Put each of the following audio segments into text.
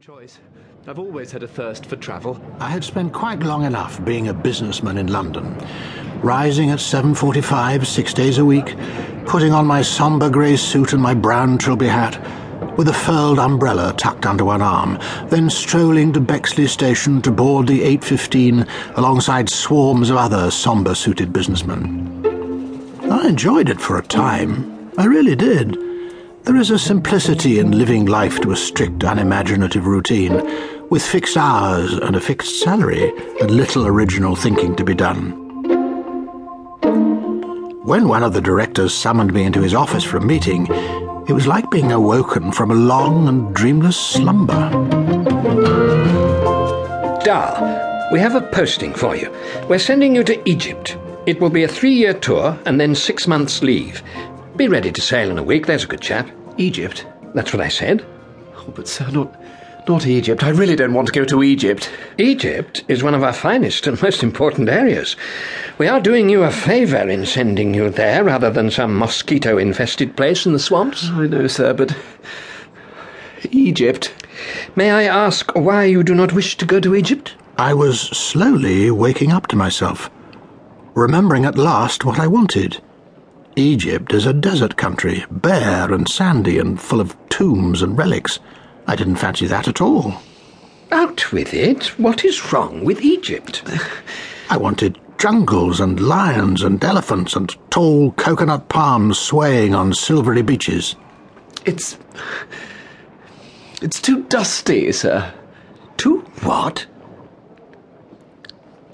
choice. I've always had a thirst for travel. I had spent quite long enough being a businessman in London, rising at 7.45 six days a week, putting on my sombre grey suit and my brown trilby hat, with a furled umbrella tucked under one arm, then strolling to Bexley Station to board the 8.15 alongside swarms of other sombre-suited businessmen. I enjoyed it for a time. I really did. There is a simplicity in living life to a strict, unimaginative routine, with fixed hours and a fixed salary, and little original thinking to be done. When one of the directors summoned me into his office for a meeting, it was like being awoken from a long and dreamless slumber. Dahl, we have a posting for you. We're sending you to Egypt. It will be a three year tour and then six months' leave. Be ready to sail in a week, there's a good chap. Egypt? That's what I said. Oh, but sir, not, not Egypt. I really don't want to go to Egypt. Egypt is one of our finest and most important areas. We are doing you a favour in sending you there rather than some mosquito infested place in the swamps. I know, sir, but. Egypt. May I ask why you do not wish to go to Egypt? I was slowly waking up to myself, remembering at last what I wanted. Egypt is a desert country, bare and sandy and full of tombs and relics. I didn't fancy that at all. Out with it. What is wrong with Egypt? I wanted jungles and lions and elephants and tall coconut palms swaying on silvery beaches. It's. It's too dusty, sir. Too what?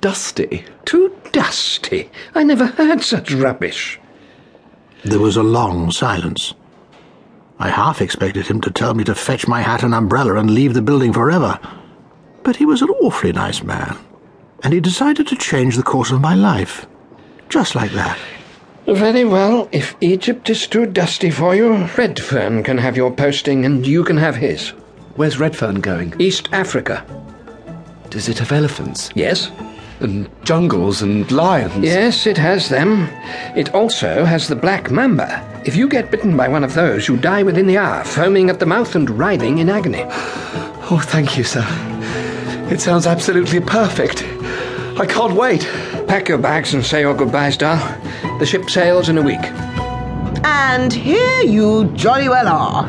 Dusty. Too dusty. I never heard such rubbish. There was a long silence. I half expected him to tell me to fetch my hat and umbrella and leave the building forever. But he was an awfully nice man, and he decided to change the course of my life. Just like that. Very well. If Egypt is too dusty for you, Redfern can have your posting and you can have his. Where's Redfern going? East Africa. Does it have elephants? Yes? And jungles and lions? Yes, it has them. It also has the black mamba. If you get bitten by one of those, you die within the hour, foaming at the mouth and writhing in agony. Oh, thank you, sir. It sounds absolutely perfect. I can't wait. Pack your bags and say your goodbyes, Dahl. The ship sails in a week. And here you jolly well are.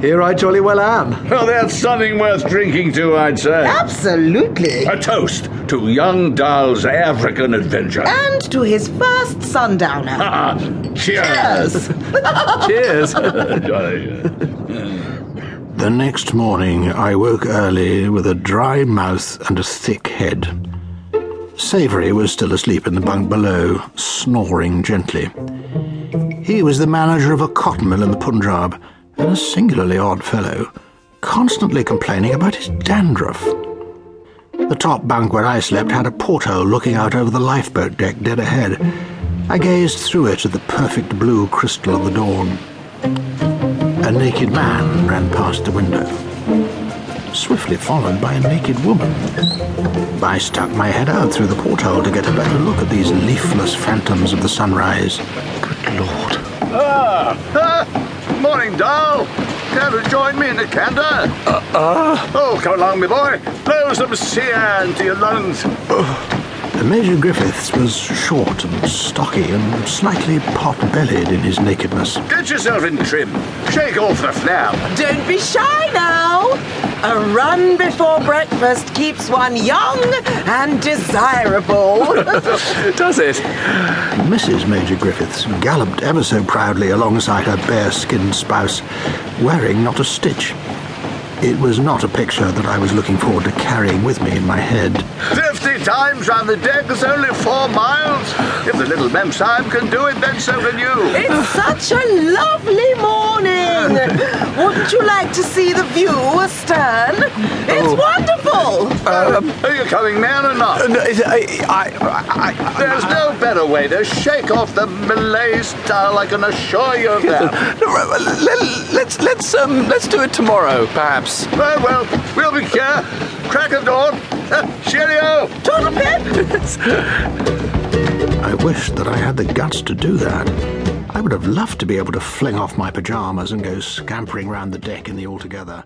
Here I jolly well am. Well, that's something worth drinking to, I'd say. Absolutely. A toast to young Dahl's African adventure. And to his first sundowner. Ah, cheers! Cheers. Cheers. The next morning, I woke early with a dry mouth and a thick head. Savory was still asleep in the bunk below, snoring gently. He was the manager of a cotton mill in the Punjab, and a singularly odd fellow, constantly complaining about his dandruff. The top bunk where I slept had a porthole looking out over the lifeboat deck dead ahead. I gazed through it at the perfect blue crystal of the dawn. A naked man ran past the window, swiftly followed by a naked woman. I stuck my head out through the porthole to get a better look at these leafless phantoms of the sunrise. Good Lord. Ah, ah, morning, Dahl. Care to join me in the canter? Uh, uh. Oh, come along, my boy. Blow some sea air into your lungs. Major Griffiths was short and stocky and slightly pot-bellied in his nakedness. Get yourself in trim. Shake off the flab. Don't be shy now. A run before breakfast keeps one young and desirable. Does it? Mrs. Major Griffiths galloped ever so proudly alongside her bare-skinned spouse, wearing not a stitch. It was not a picture that I was looking forward to carrying with me in my head. Fifty times round the deck is only four miles. If the little memsahib can do it, then so can you. It's such a lovely morning. Wouldn't you like to see the view astern? It's Oh. wonderful. Um, Are you coming, man, or not? No, is- I, I, I, There's no better way to shake off the Malay style, I can assure you of that. Let, let's let's um let's do it tomorrow, perhaps. Well, well, we'll be here. Crack of dawn. Cheerio. Total pip. I wished that I had the guts to do that. I would have loved to be able to fling off my pyjamas and go scampering round the deck in the altogether.